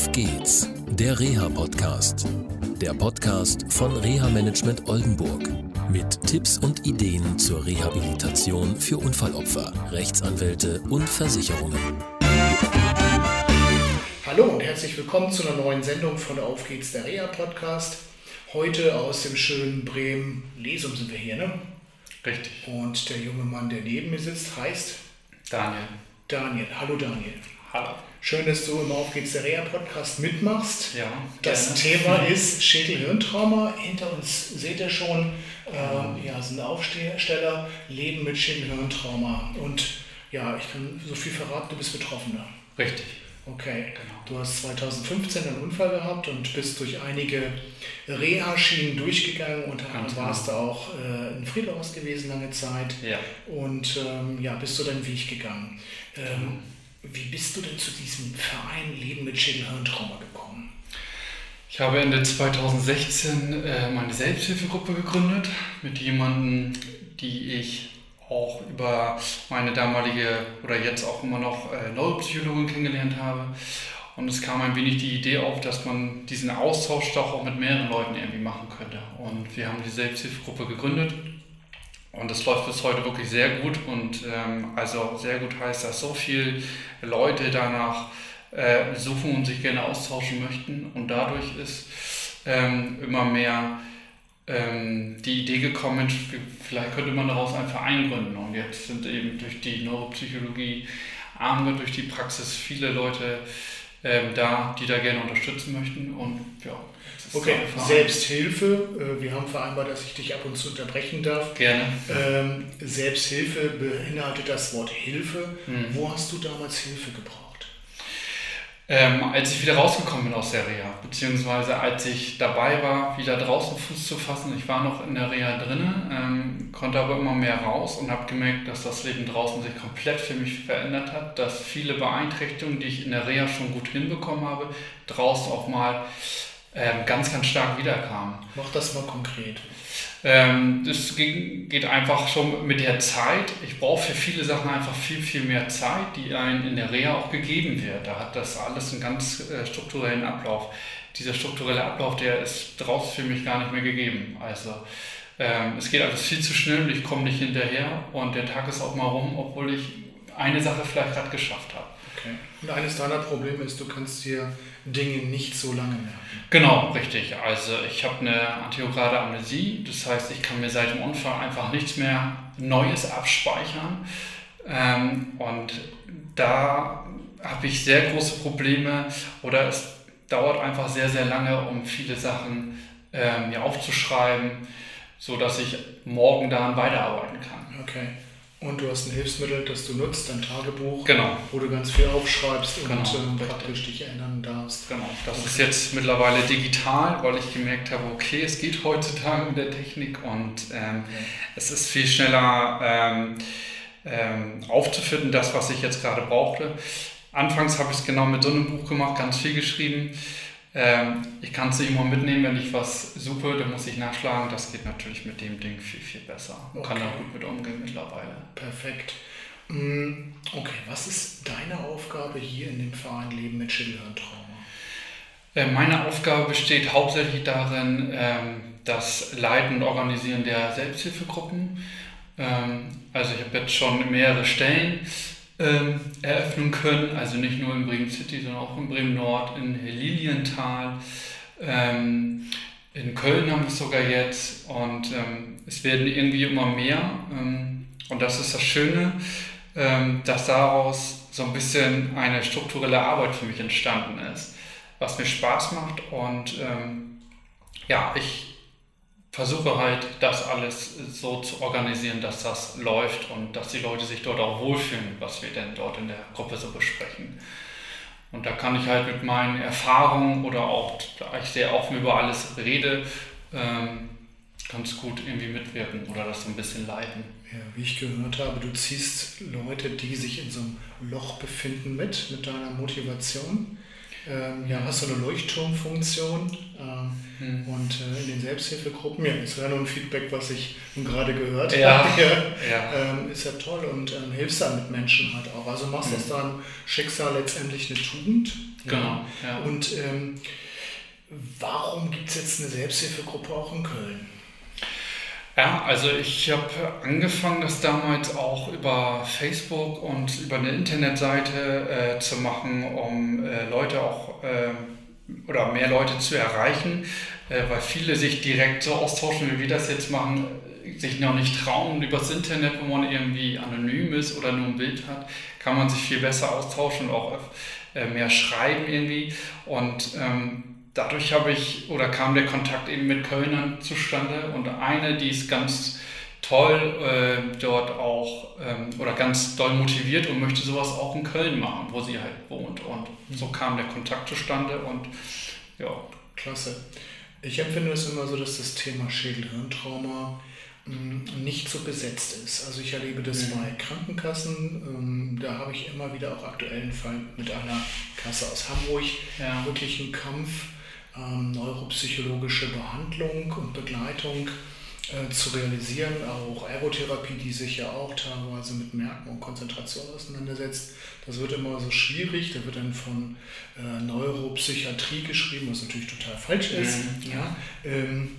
Auf geht's, der Reha-Podcast. Der Podcast von Reha Management Oldenburg. Mit Tipps und Ideen zur Rehabilitation für Unfallopfer, Rechtsanwälte und Versicherungen. Hallo und herzlich willkommen zu einer neuen Sendung von Auf geht's, der Reha-Podcast. Heute aus dem schönen Bremen. Lesum sind wir hier, ne? Richtig. Und der junge Mann, der neben mir sitzt, heißt Daniel. Daniel. Hallo Daniel. Hallo. Schön, dass du im Auf geht's der Reha Podcast mitmachst. Ja. Das. Thema ist Schädel-Hirntrauma. Hinter uns seht ihr schon, äh, ja, sind Aufsteller, Leben mit Schädel-Hirntrauma. Und ja, ich kann so viel verraten, du bist Betroffener. Richtig. Okay. Genau. Du hast 2015 einen Unfall gehabt und bist durch einige Reha-Schienen durchgegangen und dann Ganz warst du auch äh, in Friedhaus gewesen lange Zeit Ja. und ähm, ja, bist du deinen Weg gegangen. Genau. Wie bist du denn zu diesem Verein Leben mit Schädel-Hirntrauma gekommen? Ich habe Ende 2016 äh, meine Selbsthilfegruppe gegründet mit jemandem, die ich auch über meine damalige oder jetzt auch immer noch äh, Neuropsychologin kennengelernt habe. Und es kam ein wenig die Idee auf, dass man diesen Austausch doch auch mit mehreren Leuten irgendwie machen könnte. Und wir haben die Selbsthilfegruppe gegründet Und es läuft bis heute wirklich sehr gut. Und ähm, also sehr gut heißt, dass so viele Leute danach äh, suchen und sich gerne austauschen möchten. Und dadurch ist ähm, immer mehr ähm, die Idee gekommen, vielleicht könnte man daraus einen Verein gründen. Und jetzt sind eben durch die Neuropsychologie, Arme, durch die Praxis viele Leute ähm, da, die da gerne unterstützen möchten und ja. Okay. Selbsthilfe. äh, Wir haben vereinbart, dass ich dich ab und zu unterbrechen darf. Gerne. Ähm, Selbsthilfe beinhaltet das Wort Hilfe. Mhm. Wo hast du damals Hilfe gebraucht? Ähm, als ich wieder rausgekommen bin aus der Reha, beziehungsweise als ich dabei war, wieder draußen Fuß zu fassen, ich war noch in der Reha drinne, ähm, konnte aber immer mehr raus und habe gemerkt, dass das Leben draußen sich komplett für mich verändert hat, dass viele Beeinträchtigungen, die ich in der Reha schon gut hinbekommen habe, draußen auch mal ähm, ganz, ganz stark wiederkamen. Mach das mal konkret. Ähm, das geht einfach schon mit der Zeit. Ich brauche für viele Sachen einfach viel, viel mehr Zeit, die einem in der Reha auch gegeben wird. Da hat das alles einen ganz äh, strukturellen Ablauf. Dieser strukturelle Ablauf, der ist draußen für mich gar nicht mehr gegeben. Also ähm, es geht alles viel zu schnell und ich komme nicht hinterher und der Tag ist auch mal rum, obwohl ich eine Sache vielleicht gerade geschafft habe. Okay. Und eines deiner Probleme ist, du kannst dir Dinge nicht so lange merken. Genau, richtig. Also ich habe eine anterograde Amnesie, das heißt, ich kann mir seit dem Unfall einfach nichts mehr Neues abspeichern. Ähm, und da habe ich sehr große Probleme oder es dauert einfach sehr, sehr lange, um viele Sachen ähm, mir aufzuschreiben, sodass ich morgen daran weiterarbeiten kann. Okay. Und du hast ein Hilfsmittel, das du nutzt, dein Tagebuch, Genau. wo du ganz viel aufschreibst und Genau, ähm, richtig. praktisch dich erinnern darfst. Genau, das ist jetzt mittlerweile digital, weil ich gemerkt habe, okay, es geht heutzutage mit der Technik und ähm, es ist viel schneller ähm, ähm, aufzufinden, das, was ich jetzt gerade brauchte. Anfangs habe ich es genau mit so einem Buch gemacht, ganz viel geschrieben. Ähm, ich kann es immer mitnehmen, wenn ich was suche, dann muss ich nachschlagen. Das geht natürlich mit dem Ding viel, viel besser. Man kann Okay. da gut mit umgehen mittlerweile. Perfekt. Mm, Okay, was ist deine Aufgabe hier in dem Verein Leben mit Schädelhirntrauma? Äh, Meine Aufgabe besteht hauptsächlich darin, ähm, das Leiten und Organisieren der Selbsthilfegruppen. Ähm, Also ich habe jetzt schon mehrere Stellen ähm, eröffnen können, also nicht nur in Bremen City, sondern auch in Bremen Nord, in Lilienthal. Ähm, In Köln haben wir es sogar jetzt und ähm, es werden irgendwie immer mehr. Ähm, und das ist das Schöne, ähm, dass daraus so ein bisschen eine strukturelle Arbeit für mich entstanden ist, was mir Spaß macht. Und ähm, ja, ich versuche halt, das alles so zu organisieren, dass das läuft und dass die Leute sich dort auch wohlfühlen, was wir denn dort in der Gruppe so besprechen. Und da kann ich halt mit meinen Erfahrungen oder auch, da ich sehr offen über alles rede, ähm, ganz gut irgendwie mitwirken oder das so ein bisschen leiten. Ja, wie ich gehört habe, du ziehst Leute, die sich in so einem Loch befinden, mit, mit deiner Motivation. Ähm, ja, hast du eine Leuchtturmfunktion ähm, hm. und äh, in den Selbsthilfegruppen, ja, ist ja nur ein Feedback, was ich gerade gehört ja. habe, ja, ähm, ist ja toll und ähm, hilfst dann mit Menschen halt auch. Also machst hm. das dann Schicksal letztendlich eine Tugend. Genau. Ja. Und ähm, warum gibt es jetzt eine Selbsthilfegruppe auch in Köln? Ja, also ich habe angefangen, das damals auch über Facebook und über eine Internetseite äh, zu machen, um äh, Leute auch äh, oder mehr Leute zu erreichen, äh, weil viele sich direkt so austauschen, wie wir das jetzt machen, sich noch nicht trauen. Übers Internet, wo man irgendwie anonym ist oder nur ein Bild hat, kann man sich viel besser austauschen und auch äh, mehr schreiben irgendwie. Und ähm, dadurch habe ich oder kam der Kontakt eben mit Kölnern zustande und eine, die ist ganz toll äh, dort auch ähm, oder ganz doll motiviert und möchte sowas auch in Köln machen, wo sie halt wohnt. Und so kam der Kontakt zustande und ja. Klasse. Ich empfinde es immer so, dass das Thema Schädel-Hirntrauma hm, nicht so besetzt ist. Also ich erlebe das mhm. bei Krankenkassen. Ähm, da habe ich immer wieder auch aktuellen Fall mit einer Kasse aus Hamburg. Ja. Wirklich einen Kampf ähm, neuropsychologische Behandlung und Begleitung äh, zu realisieren, auch Ergotherapie, die sich ja auch teilweise mit Merken und Konzentration auseinandersetzt. Das wird immer so schwierig, da wird dann von äh, Neuropsychiatrie geschrieben, was natürlich total falsch ist. Mhm. Ja. Ähm,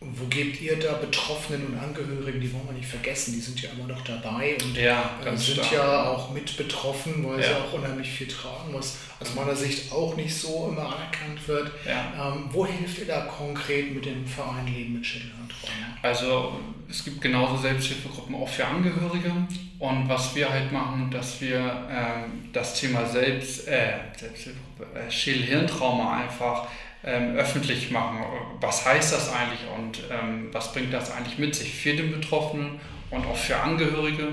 wo gebt ihr da Betroffenen und Angehörigen, die wollen wir nicht vergessen, die sind ja immer noch dabei und ja, äh, sind stark. ja auch mit betroffen, weil ja. sie auch unheimlich viel tragen, was aus meiner Sicht auch nicht so immer anerkannt wird. Ja. Ähm, wo hilft ihr da konkret mit dem Verein Leben mit Schädelhirntrauma? Also es gibt genauso Selbsthilfegruppen auch für Angehörige und was wir halt machen, dass wir ähm, das Thema Selbst, äh, Selbsthilfegruppe, äh, Schädelhirntrauma einfach ähm, öffentlich machen. Was heißt das eigentlich und ähm, was bringt das eigentlich mit sich für den Betroffenen und auch für Angehörige?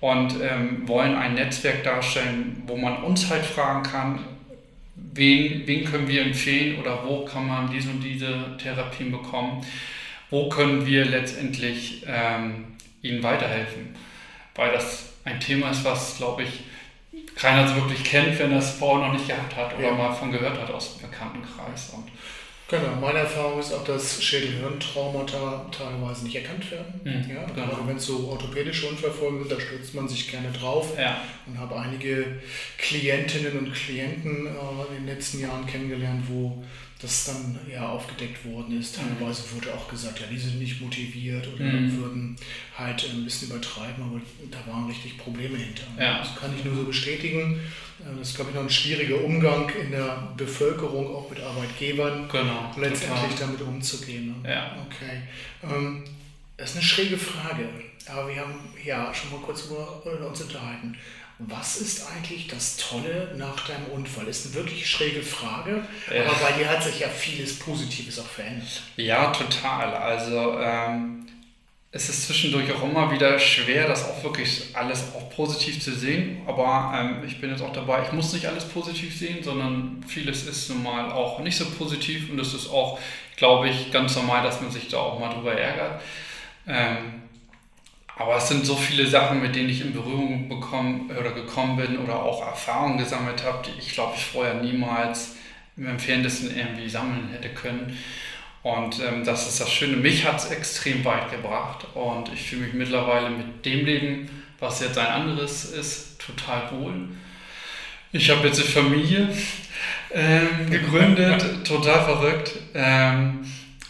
Und ähm, wollen ein Netzwerk darstellen, wo man uns halt fragen kann, wen, wen können wir empfehlen oder wo kann man diese und diese Therapien bekommen? Wo können wir letztendlich ähm, ihnen weiterhelfen? Weil das ein Thema ist, was, glaube ich, keiner so wirklich kennt, wenn er es vorher noch nicht gehabt hat oder ja. mal von gehört hat aus dem Bekanntenkreis. Und genau, meine Erfahrung ist auch, dass Schädel-Hirntraumata teilweise nicht erkannt werden. Mhm, ja, genau. Wenn es so orthopädische Unfallfolgen sind, da stürzt man sich gerne drauf. Ja. Und habe einige Klientinnen und Klienten äh, in den letzten Jahren kennengelernt, wo das dann ja aufgedeckt worden ist. Teilweise wurde auch gesagt, ja, die sind nicht motiviert oder mhm. würden halt ein bisschen übertreiben, aber da waren richtig Probleme hinter. Ja. Das kann ich nur so bestätigen. Äh, das ist, glaube ich, noch ein schwieriger Umgang in der Bevölkerung, auch mit Arbeitgebern, genau, letztendlich total. damit umzugehen. Ne? Ja. Okay. Ähm, das ist eine schräge Frage, aber wir haben ja schon mal kurz über uns unterhalten. Was ist eigentlich das Tolle nach deinem Unfall? Ist eine wirklich schräge Frage, ja. aber bei dir hat sich ja vieles Positives auch verändert. Ja, total. Also ähm, es ist zwischendurch auch immer wieder schwer, das auch wirklich alles auch positiv zu sehen. Aber ähm, ich bin jetzt auch dabei, ich muss nicht alles positiv sehen, sondern vieles ist nun mal auch nicht so positiv und es ist auch, glaube ich, ganz normal, dass man sich da auch mal drüber ärgert. Ähm, aber es sind so viele Sachen, mit denen ich in Berührung bekommen oder gekommen bin oder auch Erfahrungen gesammelt habe, die ich glaube ich vorher niemals im Entferntesten irgendwie sammeln hätte können. Und ähm, das ist das Schöne. Mich hat es extrem weit gebracht und ich fühle mich mittlerweile mit dem Leben, was jetzt ein anderes ist, total wohl. Ich habe jetzt eine Familie ähm, gegründet, total verrückt. Ähm,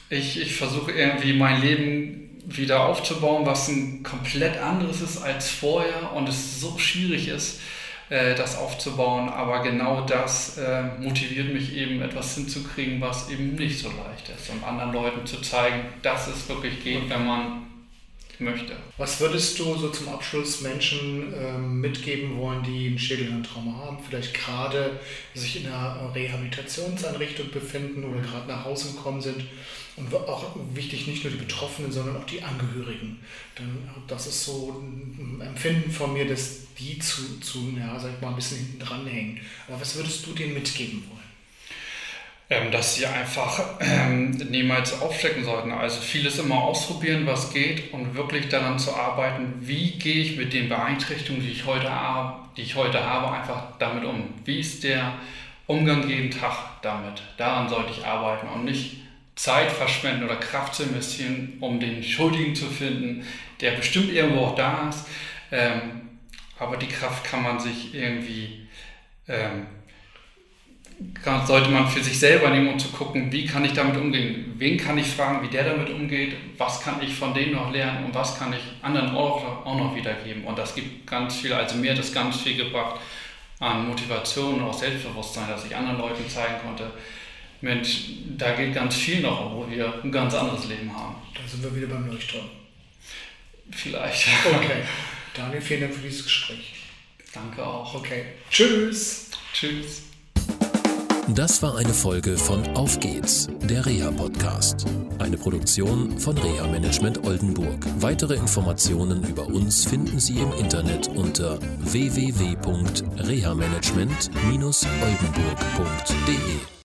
ich ich versuche irgendwie mein Leben wieder aufzubauen, was ein komplett anderes ist als vorher und es so schwierig ist, äh, das aufzubauen. Aber genau das äh, motiviert mich eben, etwas hinzukriegen, was eben nicht so leicht ist und anderen Leuten zu zeigen, dass es wirklich geht, wenn man möchte. Was würdest du so zum Abschluss Menschen ähm, mitgeben wollen, die ein Schädelhirntrauma haben, vielleicht gerade sich in einer Rehabilitationseinrichtung befinden oder gerade nach Hause gekommen sind und auch wichtig, nicht nur die Betroffenen, sondern auch die Angehörigen. Denn das ist so ein Empfinden von mir, dass die zu, zu ja, sag ich mal, ein bisschen hinten dran hängen. Aber was würdest du denen mitgeben wollen? Ähm, dass sie einfach ähm, niemals aufstecken sollten. Also vieles immer ausprobieren, was geht und wirklich daran zu arbeiten, wie gehe ich mit den Beeinträchtigungen, die ich heute, die ich heute habe, einfach damit um. Wie ist der Umgang jeden Tag damit. Daran sollte ich arbeiten und nicht Zeit verschwenden oder Kraft zu investieren, um den Schuldigen zu finden, der bestimmt irgendwo auch da ist. Ähm, aber die Kraft kann man sich irgendwie, ähm, sollte man für sich selber nehmen, um zu gucken, wie kann ich damit umgehen? Wen kann ich fragen, wie der damit umgeht? Was kann ich von dem noch lernen und was kann ich anderen auch, auch noch wiedergeben? Und das gibt ganz viel, also mir hat das ganz viel gebracht an Motivation und auch Selbstbewusstsein, dass ich anderen Leuten zeigen konnte, Mensch, da geht ganz viel noch, wo wir ein ganz anderes Leben haben. Da sind wir wieder beim Leuchtturm. Vielleicht. Okay. Daniel, vielen Dank für dieses Gespräch. Danke auch. Okay. Tschüss. Tschüss. Das war eine Folge von Auf geht's, der Reha-Podcast. Eine Produktion von Reha Management Oldenburg. Weitere Informationen über uns finden Sie im Internet unter www.rehamanagement-oldenburg.de.